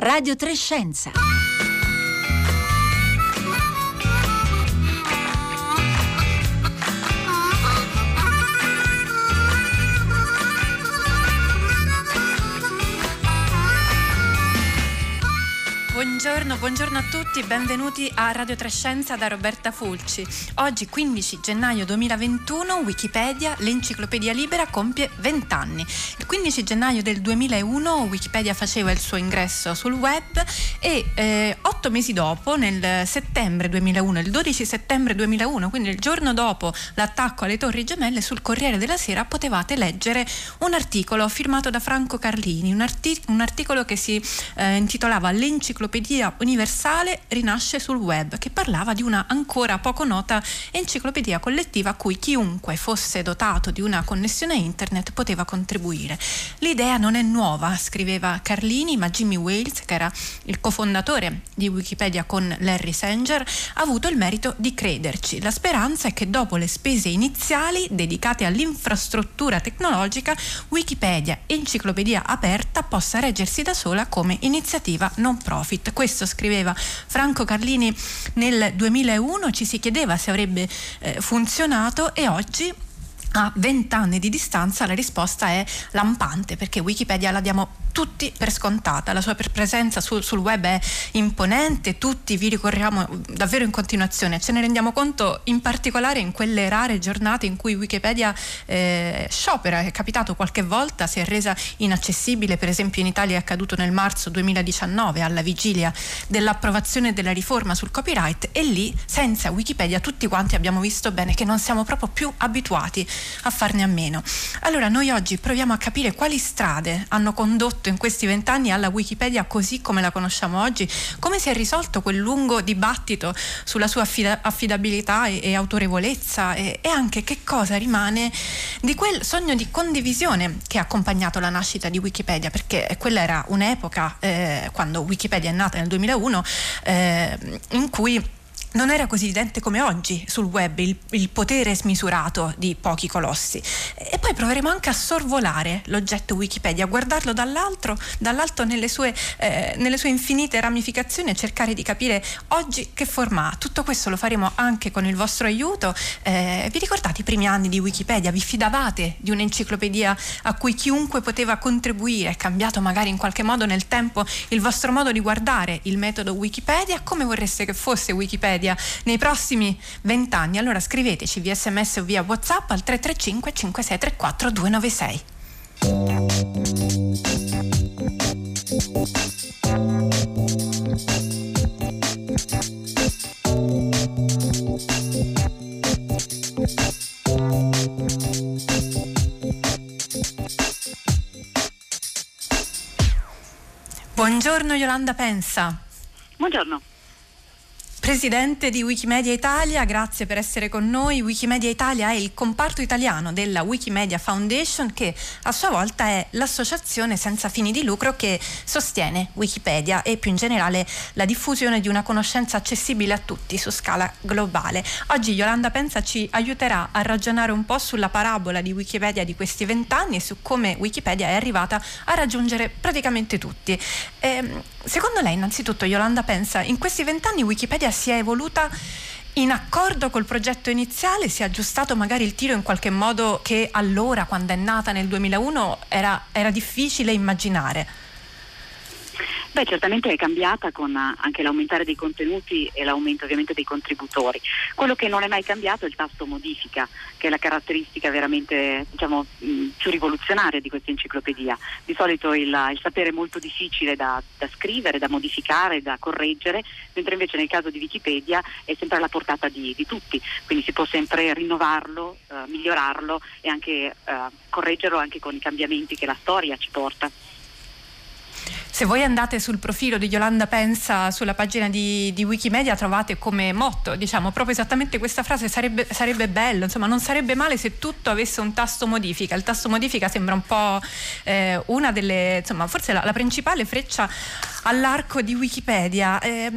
Radio Trescenza. Buongiorno, buongiorno, a tutti, benvenuti a Radio Trescenza da Roberta Fulci. Oggi 15 gennaio 2021 Wikipedia, l'enciclopedia libera, compie 20 anni. Il 15 gennaio del 2001 Wikipedia faceva il suo ingresso sul web e eh, otto mesi dopo, nel settembre 2001, il 12 settembre 2001, quindi il giorno dopo l'attacco alle Torri Gemelle, sul Corriere della Sera potevate leggere un articolo firmato da Franco Carlini, un, artic- un articolo che si eh, intitolava L'enciclopedia enciclopedia universale rinasce sul web, che parlava di una ancora poco nota enciclopedia collettiva a cui chiunque fosse dotato di una connessione internet poteva contribuire. L'idea non è nuova, scriveva Carlini, ma Jimmy Wales, che era il cofondatore di Wikipedia con Larry Sanger, ha avuto il merito di crederci. La speranza è che dopo le spese iniziali dedicate all'infrastruttura tecnologica, Wikipedia, enciclopedia aperta, possa reggersi da sola come iniziativa non profit. Questo scriveva Franco Carlini nel 2001, ci si chiedeva se avrebbe eh, funzionato e oggi a 20 anni di distanza la risposta è lampante perché Wikipedia la diamo tutti per scontata, la sua presenza sul, sul, web è imponente, tutti vi ricorriamo davvero in continuazione, ce ne rendiamo conto in particolare in quelle rare giornate in cui Wikipedia eh, sciopera, è capitato qualche volta, si è resa inaccessibile, per esempio in Italia è accaduto nel marzo 2019 alla vigilia dell'approvazione della riforma sul copyright e lì senza Wikipedia tutti quanti abbiamo visto bene che non siamo proprio più abituati a farne a meno. Allora noi oggi proviamo a capire quali strade hanno condotto in questi vent'anni alla Wikipedia così come la conosciamo oggi? Come si è risolto quel lungo dibattito sulla sua affida- affidabilità e, e autorevolezza e, e, anche che cosa rimane di quel sogno di condivisione che ha accompagnato la nascita di Wikipedia? Perché quella era un'epoca, eh, quando Wikipedia è nata nel 2001, eh, in cui non era così evidente come oggi sul web il, il, potere smisurato di pochi colossi. E poi proveremo anche a sorvolare l'oggetto Wikipedia, a guardarlo dall'alto nelle sue, eh, nelle sue infinite ramificazioni e cercare di capire oggi che forma ha. Tutto questo lo faremo anche con il vostro aiuto. Eh, vi ricordate i primi anni di Wikipedia? Vi fidavate di un'enciclopedia a cui chiunque poteva contribuire? È cambiato magari in qualche modo nel tempo il vostro modo di guardare il metodo Wikipedia? Come vorreste che fosse Wikipedia? Wikipedia nei prossimi vent'anni. Allora scriveteci via sms o via whatsapp al 335 5634 296. Buongiorno Yolanda Pensa. Buongiorno. Presidente di Wikimedia Italia, grazie per essere con noi. Wikimedia Italia è il comparto italiano della Wikimedia Foundation che a sua volta è l'associazione senza fini di lucro che sostiene Wikipedia e più in generale la diffusione di una conoscenza accessibile a tutti su scala globale. Oggi Yolanda Pensa ci aiuterà a ragionare un po' sulla parabola di Wikipedia di questi vent'anni e su come Wikipedia è arrivata a raggiungere praticamente tutti. Eh, secondo lei, innanzitutto, Yolanda Pensa, in questi vent'anni Wikipedia si è evoluta in accordo col progetto iniziale, si è aggiustato magari il tiro in qualche modo che allora, quando è nata nel 2001, era, era difficile immaginare. Beh, certamente è cambiata con eh, anche l'aumentare dei contenuti e l'aumento ovviamente dei contributori. Quello che non è mai cambiato è il tasto modifica, che è la caratteristica veramente diciamo, più rivoluzionaria di questa enciclopedia. Di solito il, il sapere è molto difficile da, da, scrivere, da modificare, da correggere, mentre invece nel caso di Wikipedia è sempre alla portata di, di tutti, quindi si può sempre rinnovarlo, eh, migliorarlo e anche eh, correggerlo anche con i cambiamenti che la storia ci porta. Se voi andate sul profilo di Yolanda Pensa sulla pagina di, di Wikimedia trovate come motto, diciamo, proprio esattamente questa frase sarebbe, sarebbe, bello, insomma non sarebbe male se tutto avesse un tasto modifica. Il tasto modifica sembra un po' eh, una delle, insomma, forse la, la, principale freccia all'arco di Wikipedia. Eh,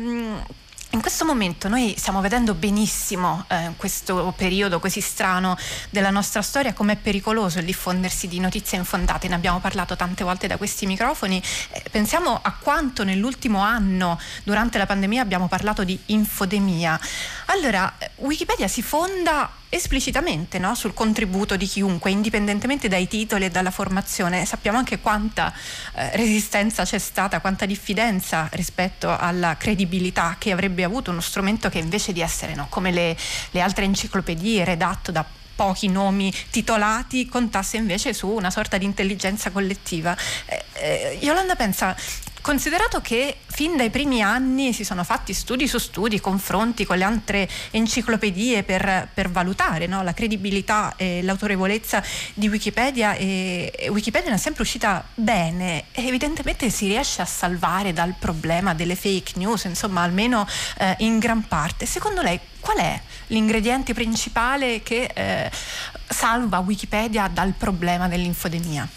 In questo momento noi stiamo vedendo benissimo eh, questo periodo così strano della nostra storia com'è pericoloso il diffondersi di notizie infondate, ne abbiamo parlato tante volte da questi microfoni, eh, pensiamo a quanto nell'ultimo anno durante la pandemia abbiamo parlato di infodemia. Allora, eh, Wikipedia si fonda esplicitamente no? sul contributo di chiunque, indipendentemente dai titoli e dalla formazione. Sappiamo anche quanta eh, resistenza c'è stata, quanta diffidenza rispetto alla credibilità che avrebbe avuto uno strumento che invece di essere no, come le, le altre enciclopedie redatto da pochi nomi titolati contasse invece su una sorta di intelligenza collettiva. Eh, eh, Yolanda pensa Considerato che fin dai primi anni si sono fatti studi su studi, confronti con le altre enciclopedie per, per valutare no, la credibilità e l'autorevolezza di Wikipedia e, e Wikipedia è sempre uscita bene e evidentemente si riesce a salvare dal problema delle fake news, insomma almeno eh, in gran parte. Secondo lei qual è l'ingrediente principale che eh, salva Wikipedia dal problema dell'infodemia?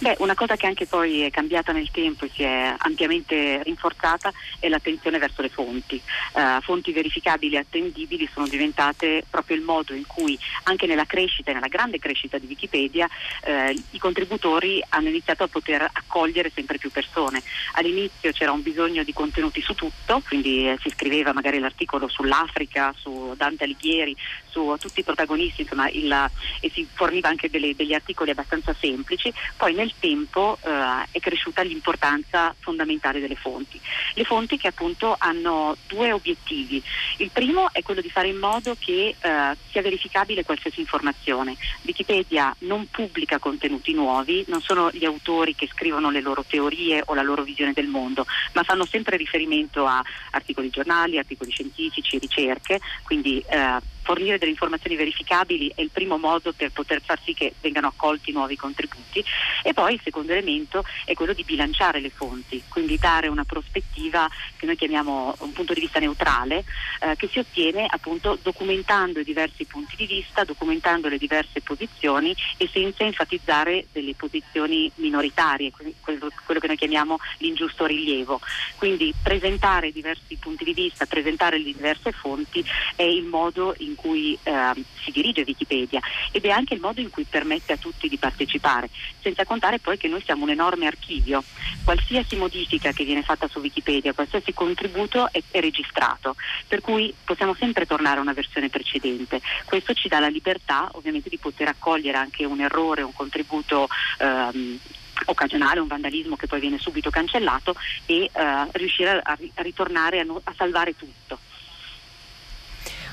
Beh, una cosa che anche poi è cambiata nel tempo e si è ampiamente rinforzata è l'attenzione verso le fonti. Uh, fonti verificabili e attendibili sono diventate proprio il modo in cui anche nella crescita e nella grande crescita di Wikipedia uh, i contributori hanno iniziato a poter accogliere sempre più persone. All'inizio c'era un bisogno di contenuti su tutto, quindi eh, si scriveva magari l'articolo sull'Africa, su Dante Alighieri, su tutti i protagonisti, insomma, il, e si forniva anche delle, degli articoli abbastanza semplici. Poi nel tempo eh, è cresciuta l'importanza fondamentale delle fonti. Le fonti che appunto hanno due obiettivi. Il primo è quello di fare in modo che eh, sia verificabile qualsiasi informazione. Wikipedia non pubblica contenuti nuovi, non sono gli autori che scrivono le loro teorie o la loro visione del mondo, ma fanno sempre riferimento a articoli giornali, articoli scientifici, ricerche, quindi eh, fornire delle informazioni verificabili è il primo modo per poter far sì che vengano accolti nuovi contributi e poi il secondo elemento è quello di bilanciare le fonti, quindi dare una prospettiva che noi chiamiamo un punto di vista neutrale eh, che si ottiene appunto documentando i diversi punti di vista, documentando le diverse posizioni e senza enfatizzare delle posizioni minoritarie, quello, quello che noi chiamiamo l'ingiusto rilievo. Quindi presentare diversi punti di vista, presentare le diverse fonti è il modo in cui eh, si dirige Wikipedia ed è anche il modo in cui permette a tutti di partecipare, senza contare poi che noi siamo un enorme archivio. Qualsiasi modifica che viene fatta su Wikipedia, qualsiasi contributo è, è registrato, per cui possiamo sempre tornare a una versione precedente. Questo ci dà la libertà ovviamente di poter accogliere anche un errore, un contributo ehm, occasionale, un vandalismo che poi viene subito cancellato e eh, riuscire a, a ritornare a, no, a salvare tutto.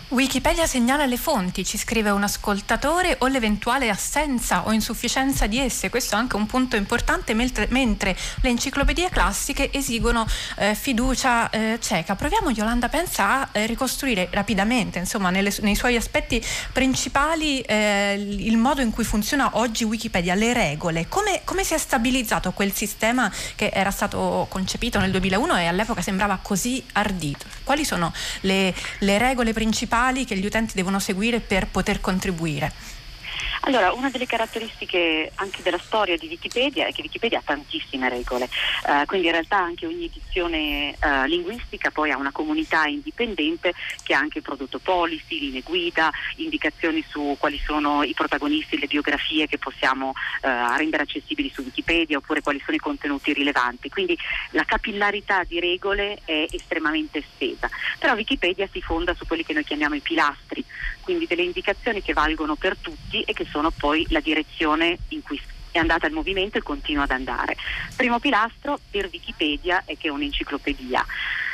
Wikipedia segnala le fonti, ci scrive un ascoltatore, o l'eventuale assenza o insufficienza di esse. Questo è anche un punto importante, mentre, mentre le enciclopedie classiche esigono eh, fiducia eh, cieca. Proviamo, Yolanda Pensa, a eh, ricostruire rapidamente, insomma, nelle, nei suoi aspetti principali, eh, il modo in cui funziona oggi Wikipedia, le regole. Come, come si è stabilizzato quel sistema che era stato concepito nel 2001 e all'epoca sembrava così ardito? Quali sono le, le regole principali? Principali che gli utenti devono seguire per poter contribuire? Allora, una delle caratteristiche anche della storia di Wikipedia è che Wikipedia ha tantissime regole, uh, quindi in realtà anche ogni edizione uh, linguistica poi ha una comunità indipendente che ha anche prodotto policy, linee guida, indicazioni su quali sono i protagonisti, le biografie che possiamo uh, rendere accessibili su Wikipedia oppure quali sono i contenuti rilevanti. Quindi la capillarità di regole è estremamente estesa, però Wikipedia si fonda su quelli che noi chiamiamo i pilastri, quindi delle indicazioni che valgono per tutti e che sono poi la direzione in cui è andata il movimento e continua ad andare. Primo pilastro per Wikipedia è che è un'enciclopedia.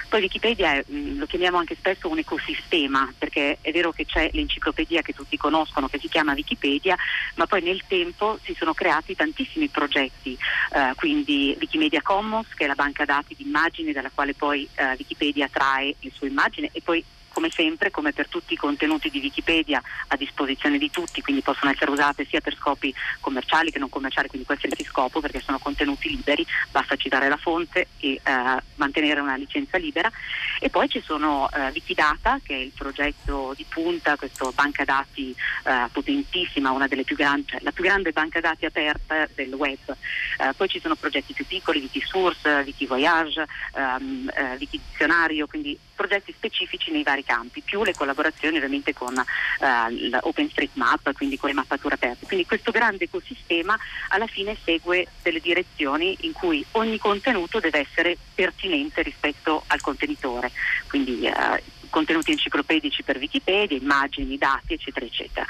Poi Wikipedia è, mm, lo chiamiamo anche spesso un ecosistema, perché è vero che c'è l'enciclopedia che tutti conoscono, che si chiama Wikipedia, ma poi nel tempo si sono creati tantissimi progetti, uh, quindi Wikimedia Commons, che è la banca dati di immagini dalla quale poi uh, Wikipedia trae le sue immagini e poi come sempre, come per tutti i contenuti di Wikipedia a disposizione di tutti, quindi possono essere usate sia per scopi commerciali che non commerciali, quindi qualsiasi scopo perché sono contenuti liberi, basta citare la fonte e eh, mantenere una licenza libera. E poi ci sono eh, Wikidata, che è il progetto di punta, questa banca dati eh, potentissima, una delle più grandi, cioè la più grande banca dati aperta del web. Eh, poi ci sono progetti più piccoli, Wikisource, Wikivoyage, ehm, eh, Wikidizionario, quindi progetti specifici nei vari campi, più le collaborazioni ovviamente con eh, l'OpenStreetMap, quindi con le mappature aperte. Quindi questo grande ecosistema alla fine segue delle direzioni in cui ogni contenuto deve essere pertinente rispetto al contenitore. Quindi, eh, contenuti enciclopedici per Wikipedia, immagini, dati, eccetera, eccetera.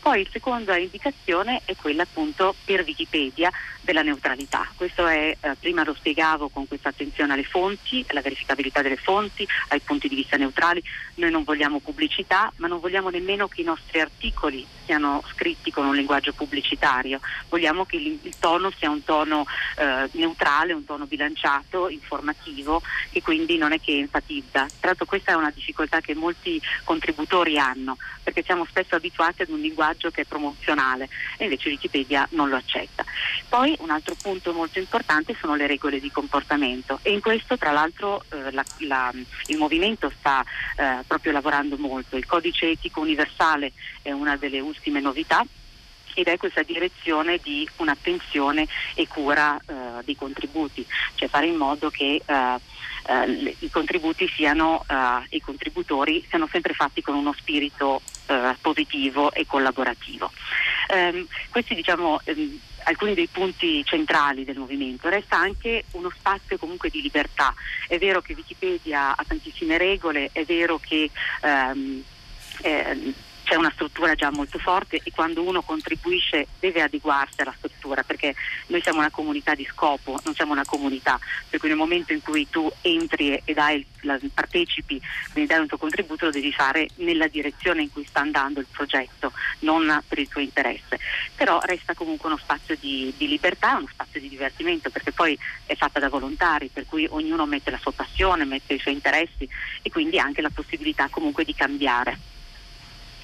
Poi la seconda indicazione è quella appunto per Wikipedia della neutralità. Questo è, eh, prima lo spiegavo con questa attenzione alle fonti, alla verificabilità delle fonti, ai punti di vista neutrali. Noi non vogliamo pubblicità, ma non vogliamo nemmeno che i nostri articoli siano scritti con un linguaggio pubblicitario. Vogliamo che il, tono sia un tono eh, neutrale, un tono bilanciato, informativo e quindi non è che enfatizza. Tra l'altro questa è una difficoltà che molti contributori hanno, perché siamo spesso abituati ad un linguaggio che è promozionale e invece Wikipedia non lo accetta. Poi un altro punto molto importante sono le regole di comportamento e in questo tra l'altro eh, la, la, il movimento sta eh, proprio lavorando molto. Il codice etico universale è una delle ultime novità ed è questa direzione di un'attenzione e cura eh, dei contributi, cioè fare in modo che eh, eh, i contributi siano, eh, i contributori siano sempre fatti con uno spirito eh, positivo e collaborativo. Ehm, questi diciamo ehm, alcuni dei punti centrali del movimento, resta anche uno spazio comunque di libertà. È vero che Wikipedia ha tantissime regole, è vero che ehm, eh, c'è una struttura già molto forte e quando uno contribuisce deve adeguarsi alla struttura perché noi siamo una comunità di scopo, non siamo una comunità, per cui nel momento in cui tu entri e dai, partecipi, quindi dai un tuo contributo lo devi fare nella direzione in cui sta andando il progetto, non per il tuo interesse. Però resta comunque uno spazio di, di libertà, uno spazio di divertimento perché poi è fatta da volontari, per cui ognuno mette la sua passione, mette i suoi interessi e quindi anche la possibilità comunque di cambiare.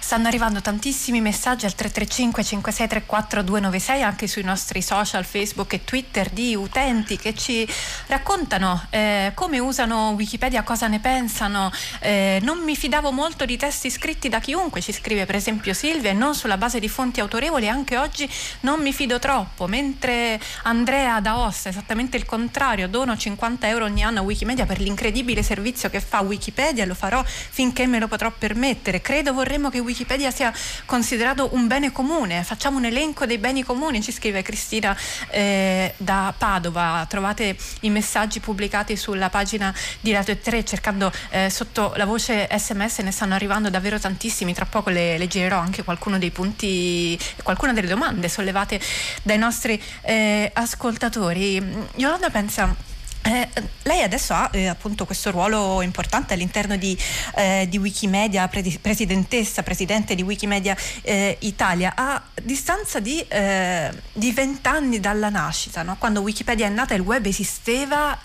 Stanno arrivando tantissimi messaggi al 335 5634 296 anche sui nostri social Facebook e Twitter di utenti che ci raccontano eh, come usano Wikipedia, cosa ne pensano. Eh, non mi fidavo molto di testi scritti da chiunque, ci scrive per esempio Silvia, e non sulla base di fonti autorevoli, anche oggi non mi fido troppo, mentre Andrea da Ossa, esattamente il contrario, dono 50 euro ogni anno a Wikimedia per l'incredibile servizio che fa Wikipedia, lo farò finché me lo potrò permettere. Credo vorremmo che Wikipedia sia considerato un bene comune. Facciamo un elenco dei beni comuni, ci scrive Cristina eh, da Padova. Trovate i messaggi pubblicati sulla pagina di Radio 3 cercando eh, sotto la voce sms, ne stanno arrivando davvero tantissimi. Tra poco le leggerò anche qualcuno dei punti, qualcuna delle domande sollevate dai nostri eh, ascoltatori. Yolanda pensa eh, lei adesso ha eh, appunto questo ruolo importante all'interno di, eh, di Wikimedia, pre- presidentessa, presidente di Wikimedia eh, Italia. A distanza di eh, vent'anni dalla nascita, no? quando Wikipedia è nata il web esisteva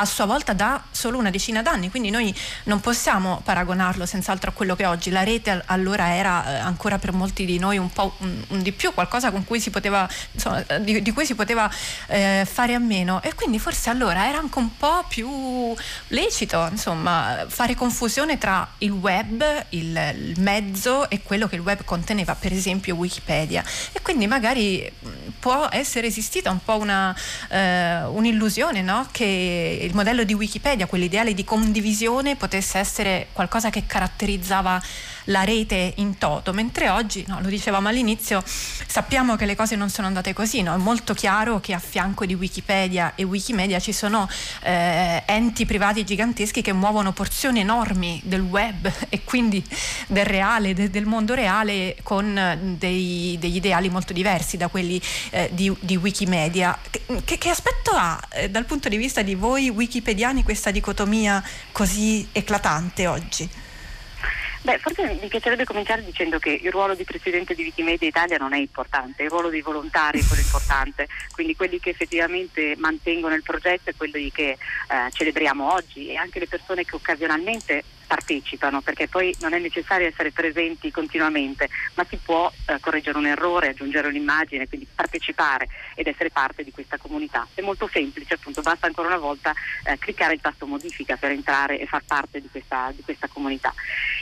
a sua volta da solo una decina d'anni, quindi noi non possiamo paragonarlo senz'altro a quello che è oggi. La rete allora era eh, ancora per molti di noi un po' un, un di più, qualcosa poteva, insomma, di, di, cui si poteva eh, fare a meno e quindi forse allora era anche un po' più lecito insomma, fare confusione tra il web, il, il mezzo e quello che il web conteneva, per esempio Wikipedia. E quindi magari può essere esistita un po' una, eh, un'illusione no? che il modello di Wikipedia, quell'ideale di condivisione, potesse essere qualcosa che caratterizzava la rete in toto, mentre oggi, no, lo dicevamo all'inizio, sappiamo che le cose non sono andate così, no? è molto chiaro che a fianco di Wikipedia e Wikimedia ci sono eh, enti privati giganteschi che muovono porzioni enormi del web e quindi del reale, de, del mondo reale con dei, degli ideali molto diversi da quelli eh, di, di, Wikimedia. Che, che aspetto ha eh, dal punto di vista di voi wikipediani questa dicotomia così eclatante oggi? Beh, forse mi piacerebbe cominciare dicendo che il ruolo di presidente di Wikimedia Italia non è importante, il ruolo dei volontari è quello importante, quindi quelli che effettivamente mantengono il progetto è quelli che eh, celebriamo oggi e anche le persone che occasionalmente partecipano, perché poi non è necessario essere presenti continuamente, ma si può eh, correggere un errore, aggiungere un'immagine, quindi partecipare ed essere parte di questa comunità. È molto semplice, appunto, basta ancora una volta eh, cliccare il tasto modifica per entrare e far parte di questa, di questa comunità.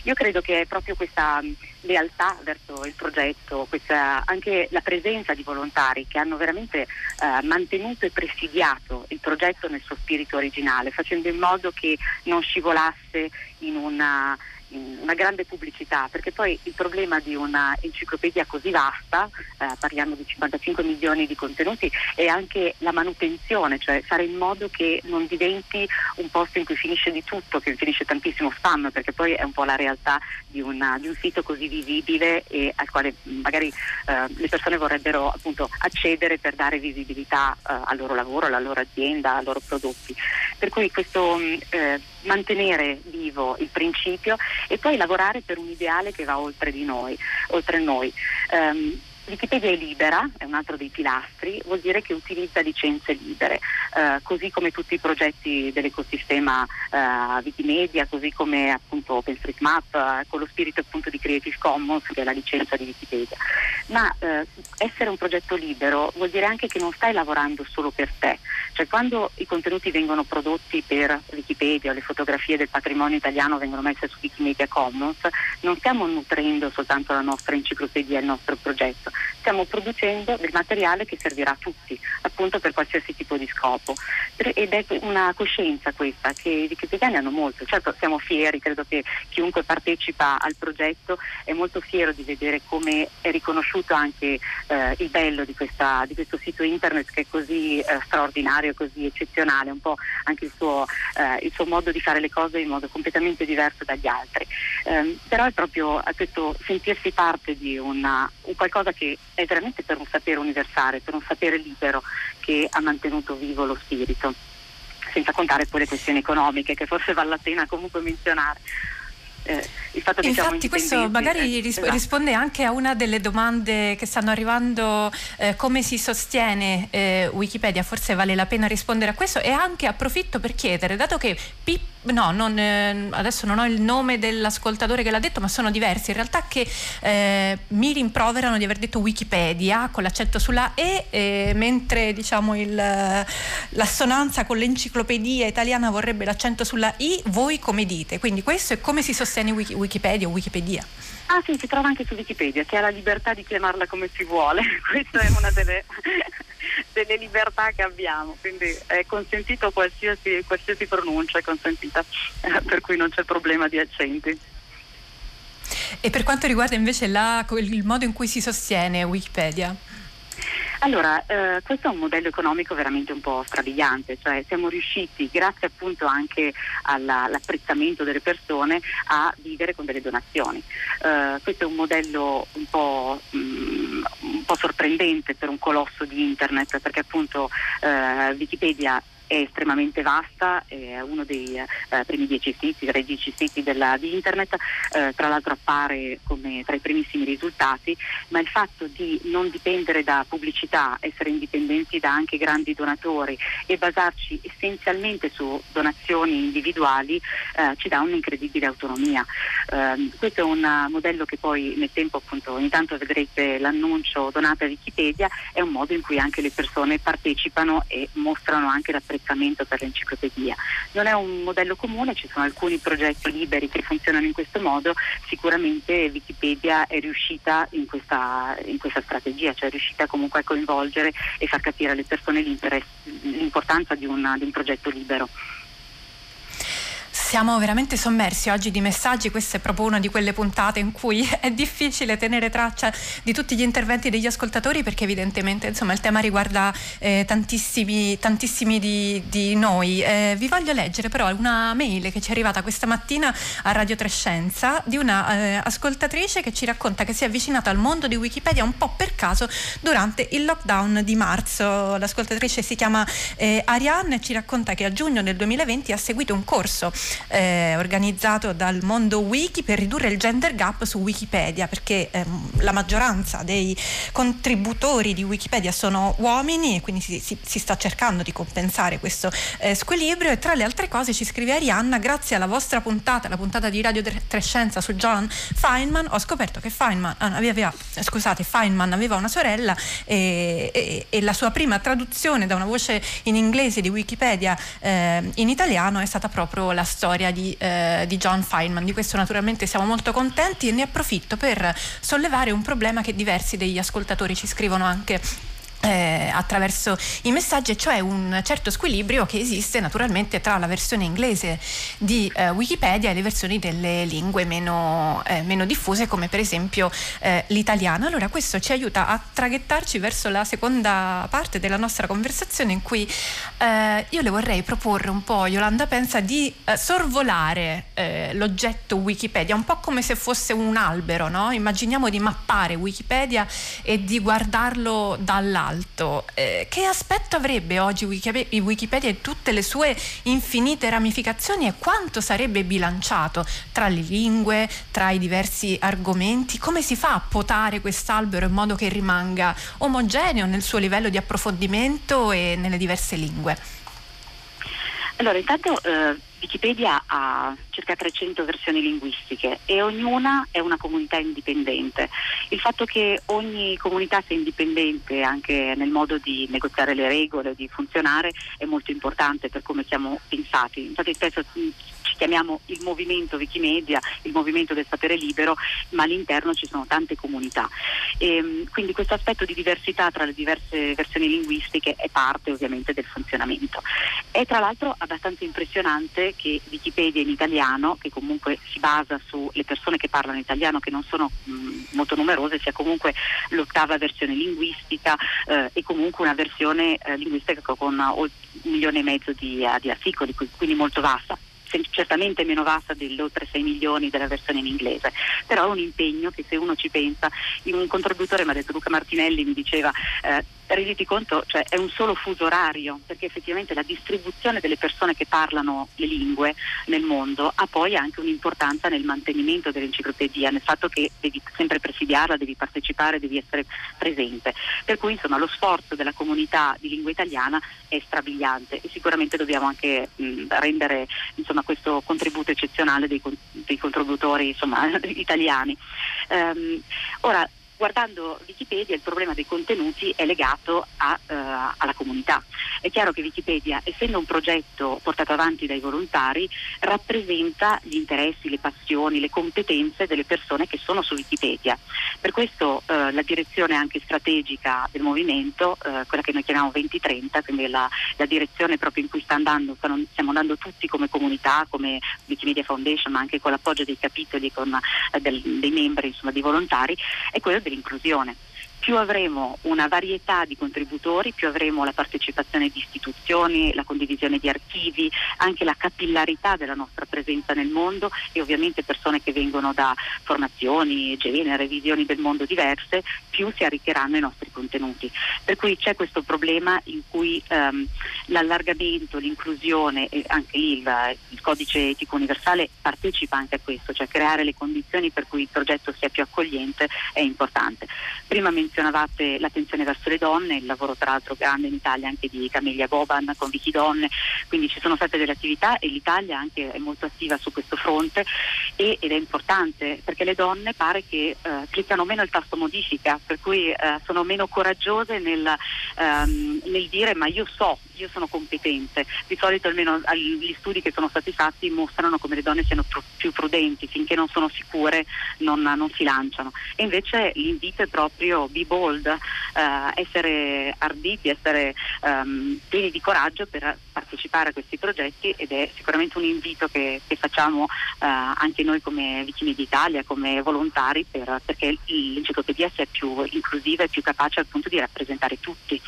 Io credo che è proprio questa lealtà verso il progetto, questa, anche la presenza di volontari che hanno veramente eh, mantenuto e presidiato il progetto nel suo spirito originale, facendo in modo che non scivolasse in una una grande pubblicità, perché poi il problema di una enciclopedia così vasta, eh, parliamo di 55 milioni di contenuti, è anche la manutenzione, cioè fare in modo che non diventi un posto in cui finisce di tutto, che finisce tantissimo spam, perché poi è un po' la realtà di, una, di un sito così visibile e al quale magari eh, le persone vorrebbero appunto accedere per dare visibilità eh, al loro lavoro, alla loro azienda, ai loro prodotti. Per cui questo eh, mantenere vivo il principio e poi lavorare per un ideale che va oltre di noi, oltre noi. Um, Wikipedia è libera, è un altro dei pilastri, vuol dire che utilizza licenze libere, eh, così come tutti i progetti dell'ecosistema eh, Wikimedia, così come appunto OpenStreetMap, eh, con lo spirito appunto di Creative Commons, che è la licenza di Wikipedia. Ma eh, essere un progetto libero vuol dire anche che non stai lavorando solo per te, cioè quando i contenuti vengono prodotti per Wikipedia o le fotografie del patrimonio italiano vengono messe su Wikimedia Commons, non stiamo nutrendo soltanto la nostra enciclopedia il nostro progetto, stiamo producendo del materiale che servirà a tutti, appunto per qualsiasi tipo di scopo. Ed è una coscienza questa che i wikipediani hanno molto, certo siamo fieri, credo che chiunque partecipa al progetto è molto fiero di vedere come è riconosciuto anche eh, il bello di, questa, di, questo sito internet che è così eh, straordinario così eccezionale, un po' anche il suo, eh, il suo, modo di fare le cose in modo completamente diverso dagli altri. Eh, però è proprio questo sentirsi parte di una, un qualcosa che è veramente per un sapere universale, per un sapere libero che ha mantenuto vivo lo spirito senza contare poi le questioni economiche che forse vale la pena comunque menzionare eh, il fatto che Infatti questo magari ris- esatto. risponde anche a una delle domande che stanno arrivando, eh, come si sostiene eh, Wikipedia, forse vale la pena rispondere a questo e anche approfitto per chiedere, dato che Pippo no, non, eh, adesso non ho il nome dell'ascoltatore che l'ha detto, ma sono diversi in realtà che eh, mi rimproverano di aver detto Wikipedia con l'accento sulla E, eh, mentre diciamo il, l'assonanza con l'enciclopedia italiana vorrebbe l'accento sulla I, voi come dite? Quindi questo è come si sostiene Wiki, Wikipedia o Wikipedia? Ah sì, si trova anche su Wikipedia, si ha la libertà di chiamarla come si vuole, questa è una delle delle libertà che abbiamo, quindi è consentito qualsiasi, qualsiasi pronuncia è consentita, per cui non c'è problema di accenti. E per quanto riguarda invece la, il modo in cui si sostiene Wikipedia? Allora, eh, questo è un modello economico veramente un po' strabiliante, cioè siamo riusciti, grazie appunto anche alla, all'apprezzamento delle persone, a vivere con delle donazioni. Eh, questo è un modello un po', mh, mm, un po', sorprendente per un colosso di internet, perché appunto eh, Wikipedia è estremamente vasta, è uno dei eh, primi dieci siti, tra i dieci siti della, di internet, eh, tra l'altro appare come tra i primissimi risultati, ma il fatto di non dipendere da pubblicità, essere indipendenti da anche grandi donatori e basarci essenzialmente su donazioni individuali eh, ci dà un'incredibile autonomia. Ehm, questo è un modello che poi nel tempo appunto ogni tanto vedrete l'annuncio donate a Wikipedia, è un modo in cui anche le persone partecipano e mostrano anche la presenza apprezzamento per l'enciclopedia. Non è un modello comune, ci sono alcuni progetti liberi che funzionano in questo modo, sicuramente Wikipedia è riuscita in questa, in questa strategia, cioè è riuscita comunque a coinvolgere e far capire alle persone l'importanza di, una, di un progetto libero. Siamo veramente sommersi oggi di messaggi, questa è proprio una di quelle puntate in cui è difficile tenere traccia di tutti gli interventi degli ascoltatori perché evidentemente insomma, il tema riguarda eh, tantissimi, tantissimi di, di noi. Eh, vi voglio leggere però una mail che ci è arrivata questa mattina a Radio Trescenza di una eh, ascoltatrice che ci racconta che si è avvicinata al mondo di Wikipedia un po' per caso durante il lockdown di marzo. L'ascoltatrice si chiama eh, Ariane e ci racconta che a giugno del 2020 ha seguito un corso eh, organizzato dal mondo wiki per ridurre il gender gap su Wikipedia perché ehm, la maggioranza dei contributori di Wikipedia sono uomini e quindi si, si, si sta cercando di compensare questo eh, squilibrio. E tra le altre cose ci scrive Arianna grazie alla vostra puntata, la puntata di Radio Trescenza su John Feynman ho scoperto che Feynman ah, aveva, scusate, Feynman aveva una sorella e, e, e, la sua prima traduzione da una voce in inglese di Wikipedia eh, in italiano è stata proprio la storia storia di, eh, di John Feynman. Di questo naturalmente siamo molto contenti e ne approfitto per sollevare un problema che diversi degli ascoltatori ci scrivono anche eh, attraverso i messaggi, cioè un certo squilibrio che esiste naturalmente tra la versione inglese di eh, Wikipedia e le versioni delle lingue meno, eh, meno diffuse come per esempio eh, l'italiano. Allora questo ci aiuta a traghettarci verso la seconda parte della nostra conversazione in cui eh, io le vorrei proporre un po', Yolanda pensa, di eh, sorvolare l'oggetto Wikipedia, un po' come se fosse un albero, no? immaginiamo di mappare Wikipedia e di guardarlo dall'alto alto, eh, che aspetto avrebbe oggi Wikipedia e tutte le sue infinite ramificazioni e quanto sarebbe bilanciato tra le lingue, tra i diversi argomenti? Come si fa a potare quest'albero in modo che rimanga omogeneo nel suo livello di approfondimento e nelle diverse lingue? Allora, intanto eh, Wikipedia ha circa 300 versioni linguistiche e ognuna è una comunità indipendente. Il fatto che ogni comunità sia indipendente anche nel modo di negoziare le regole, di funzionare, è molto importante per come siamo pensati. Infatti spesso chiamiamo il movimento Wikimedia, il movimento del sapere libero, ma all'interno ci sono tante comunità. E, ehm, quindi questo aspetto di diversità tra le diverse versioni linguistiche è parte ovviamente del funzionamento. È tra l'altro abbastanza impressionante che Wikipedia in italiano, che comunque si basa sulle persone che parlano italiano, che non sono mh, molto numerose, sia comunque l'ottava versione linguistica eh, e comunque una versione eh, linguistica con un milione e mezzo di, uh, di articoli, quindi molto vasta certamente meno vasta degli oltre 6 milioni della versione in inglese, però è un impegno che se uno ci pensa, un contributore mi ha detto Luca Martinelli mi diceva eh, renditi conto, cioè è un solo fuso orario, perché effettivamente la distribuzione delle persone che parlano le lingue nel mondo ha poi anche un'importanza nel mantenimento dell'enciclopedia, nel fatto che devi sempre presidiarla, devi partecipare, devi essere presente. Per cui insomma lo sforzo della comunità di lingua italiana è strabiliante e sicuramente dobbiamo anche mh, rendere insomma, questo contributo eccezionale dei, dei contributori insomma, italiani. Um, ora, guardando Wikipedia il problema dei contenuti è legato a, uh, alla comunità. È chiaro che Wikipedia, essendo un progetto portato avanti dai volontari, rappresenta gli interessi, le passioni, le competenze delle persone che sono su Wikipedia. Per questo uh, la direzione anche strategica del movimento, uh, quella che noi chiamiamo 2030, quindi la, la, direzione proprio in cui sta andando, stiamo andando tutti come comunità, come Wikimedia Foundation, ma anche con l'appoggio dei capitoli, con, del, dei membri, insomma, di volontari, è quello dell'inclusione più avremo una varietà di contributori, più avremo la partecipazione di istituzioni, la condivisione di archivi, anche la capillarità della nostra presenza nel mondo e ovviamente persone che vengono da formazioni, genere, visioni del mondo diverse, più si arricchiranno i nostri contenuti. Per cui c'è questo problema in cui ehm, l'allargamento, l'inclusione e anche il, il codice etico universale partecipa anche a questo, cioè creare le condizioni per cui il progetto sia più accogliente è importante. Prima menzionavate l'attenzione verso le donne, il lavoro tra l'altro grande in Italia anche di Camelia Boban con Vicky Donne, quindi ci sono state delle attività e l'Italia anche è molto attiva su questo fronte e, ed è importante perché le donne pare che eh, cliccano meno il tasto modifica, per cui eh, sono meno coraggiose nel, ehm, nel dire ma io so, io sono competente. Di solito almeno gli studi che sono stati fatti mostrano come le donne siano pr- più prudenti, finché non sono sicure non, non, si lanciano. E invece l'invito è proprio be bold, eh, essere arditi, essere um, pieni di coraggio per partecipare a questi progetti ed è sicuramente un invito che, che facciamo uh, anche noi come Vicini d'Italia, come volontari per, perché l'enciclopedia sia più inclusiva e più capace appunto di rappresentare tutti.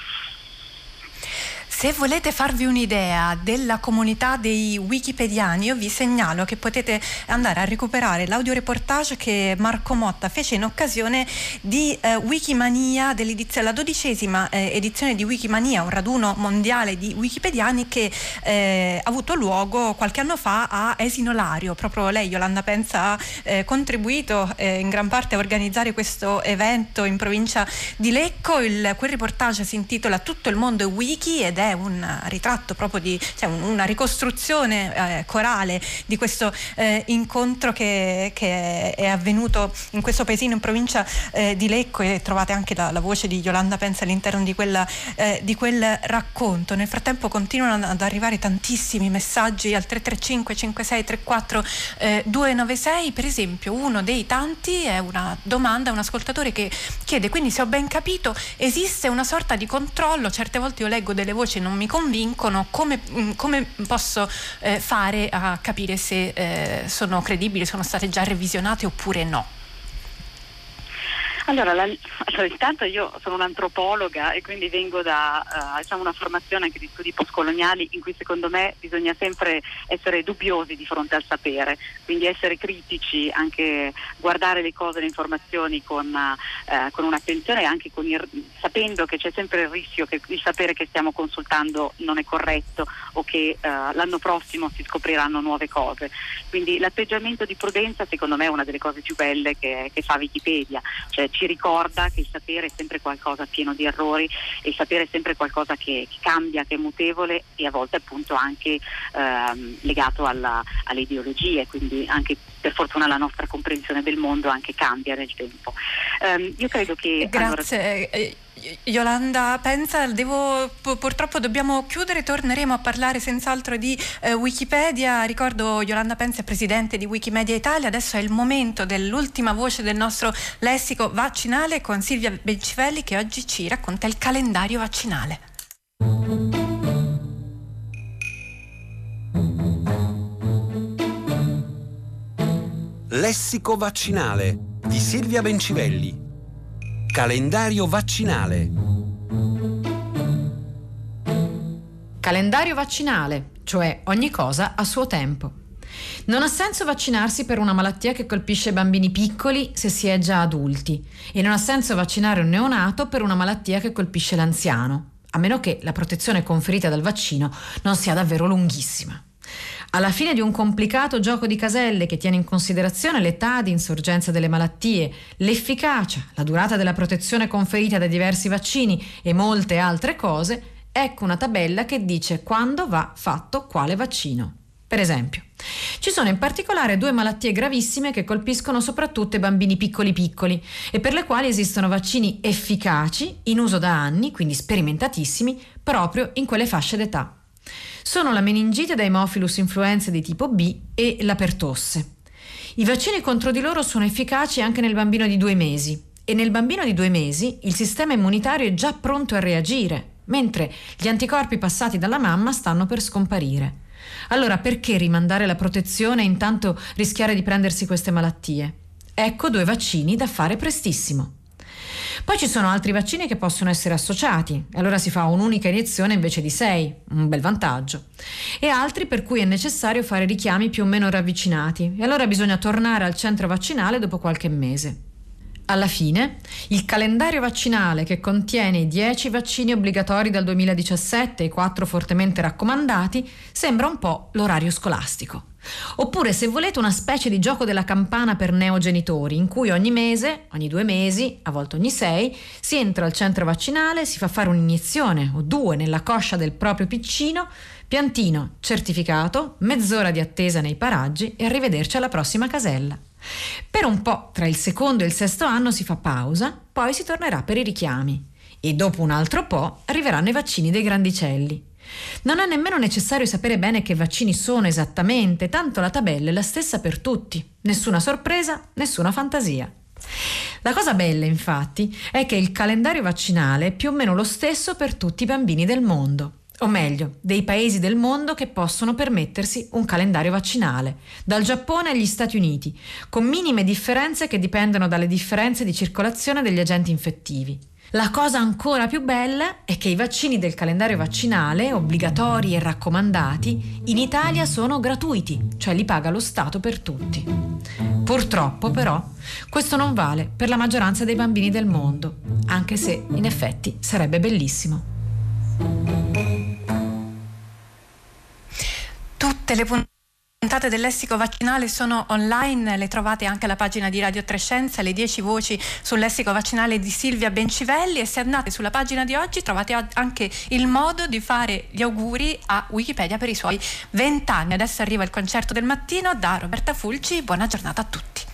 Se volete farvi un'idea della comunità dei wikipediani, io vi segnalo che potete andare a recuperare l'audioreportage che Marco Motta fece in occasione di eh, Wikimania, dell'edizione, la dodicesima eh, edizione di Wikimania, un raduno mondiale di wikipediani che eh, ha avuto luogo qualche anno fa a Esinolario. Proprio lei, Yolanda Penza, ha eh, contribuito eh, in gran parte a organizzare questo evento in provincia di Lecco. Il, quel reportage si intitola Tutto il mondo è wiki ed è un ritratto proprio di cioè una ricostruzione eh, corale di questo eh, incontro che, che, è avvenuto in questo paesino in provincia eh, di Lecco e trovate anche la, la, voce di Yolanda Penza all'interno di, quella, eh, di quel racconto. Nel frattempo continuano ad arrivare tantissimi messaggi al 335 5634 eh, 296, per esempio uno dei tanti è una domanda, un ascoltatore che chiede, quindi se ho ben capito esiste una sorta di controllo, certe volte io leggo delle voci e non mi convincono, come, mm, come posso eh, fare a capire se eh, sono credibili, sono state già revisionate oppure no? Allora, la, allora, intanto io sono un'antropologa e quindi vengo da uh, diciamo una formazione anche di studi postcoloniali in cui secondo me bisogna sempre essere dubbiosi di fronte al sapere, quindi essere critici, anche guardare le cose, le informazioni con, uh, con un'attenzione e anche il, sapendo che c'è sempre il rischio che il sapere che stiamo consultando non è corretto o che uh, l'anno prossimo si scopriranno nuove cose. Quindi l'atteggiamento di prudenza secondo me è una delle cose più belle che, che fa Wikipedia. Cioè, ci ricorda che il sapere è sempre qualcosa pieno di errori il sapere è sempre qualcosa che, che cambia, che è mutevole e a volte appunto anche ehm, legato alla, alle ideologie, quindi anche per fortuna la nostra comprensione del mondo anche cambia nel tempo. Um, io credo che... Grazie. Allora... Yolanda Penza, devo, purtroppo dobbiamo chiudere, torneremo a parlare senz'altro di eh, Wikipedia. Ricordo Yolanda Penza è presidente di Wikimedia Italia, adesso è il momento dell'ultima voce del nostro lessico vaccinale con Silvia Bencivelli che oggi ci racconta il calendario vaccinale. Lessico vaccinale di Silvia Bencivelli. Calendario vaccinale. Calendario vaccinale, cioè ogni cosa a suo tempo. Non ha senso vaccinarsi per una malattia che colpisce bambini piccoli se si è già adulti e non ha senso vaccinare un neonato per una malattia che colpisce l'anziano, a meno che la protezione conferita dal vaccino non sia davvero lunghissima. Alla fine di un complicato gioco di caselle che tiene in considerazione l'età di insorgenza delle malattie, l'efficacia, la durata della protezione conferita dai diversi vaccini e molte altre cose, ecco una tabella che dice quando va fatto quale vaccino. Per esempio, ci sono in particolare due malattie gravissime che colpiscono soprattutto i bambini piccoli piccoli e per le quali esistono vaccini efficaci, in uso da anni, quindi sperimentatissimi, proprio in quelle fasce d'età sono la meningite da Haemophilus influenza di tipo B e la pertosse. I vaccini contro di loro sono efficaci anche nel bambino di due mesi e nel bambino di due mesi il sistema immunitario è già pronto a reagire, mentre gli anticorpi passati dalla mamma stanno per scomparire. Allora perché rimandare la protezione e intanto rischiare di prendersi queste malattie? Ecco due vaccini da fare prestissimo. Poi ci sono altri vaccini che possono essere associati, e allora si fa un'unica iniezione invece di sei, un bel vantaggio. E altri per cui è necessario fare richiami più o meno ravvicinati, e allora bisogna tornare al centro vaccinale dopo qualche mese. Alla fine, il calendario vaccinale che contiene i 10 vaccini obbligatori dal 2017 e i 4 fortemente raccomandati sembra un po' l'orario scolastico. Oppure se volete una specie di gioco della campana per neogenitori in cui ogni mese, ogni due mesi, a volte ogni sei, si entra al centro vaccinale, si fa fare un'iniezione o due nella coscia del proprio piccino, piantino certificato, mezz'ora di attesa nei paraggi e arrivederci alla prossima casella. Per un po' tra il secondo e il sesto anno si fa pausa, poi si tornerà per i richiami e dopo un altro po' arriveranno i vaccini dei grandicelli. Non è nemmeno necessario sapere bene che vaccini sono esattamente, tanto la tabella è la stessa per tutti. Nessuna sorpresa, nessuna fantasia. La cosa bella, infatti, è che il calendario vaccinale è più o meno lo stesso per tutti i bambini del mondo. O meglio, dei paesi del mondo che possono permettersi un calendario vaccinale, dal Giappone agli Stati Uniti, con minime differenze che dipendono dalle differenze di circolazione degli agenti infettivi. La cosa ancora più bella è che i vaccini del calendario vaccinale, obbligatori e raccomandati, in Italia sono gratuiti, cioè li paga lo Stato per tutti. Purtroppo però questo non vale per la maggioranza dei bambini del mondo, anche se in effetti sarebbe bellissimo. Tutte le puntate puntate del lessico vaccinale sono online, le trovate anche alla pagina di Radio Trescenza, le 10 voci sul lessico vaccinale di Silvia Bencivelli e se andate sulla pagina di oggi trovate anche il modo di fare gli auguri a Wikipedia per i suoi 20 anni. Adesso arriva il concerto del mattino da Roberta Fulci, buona giornata a tutti.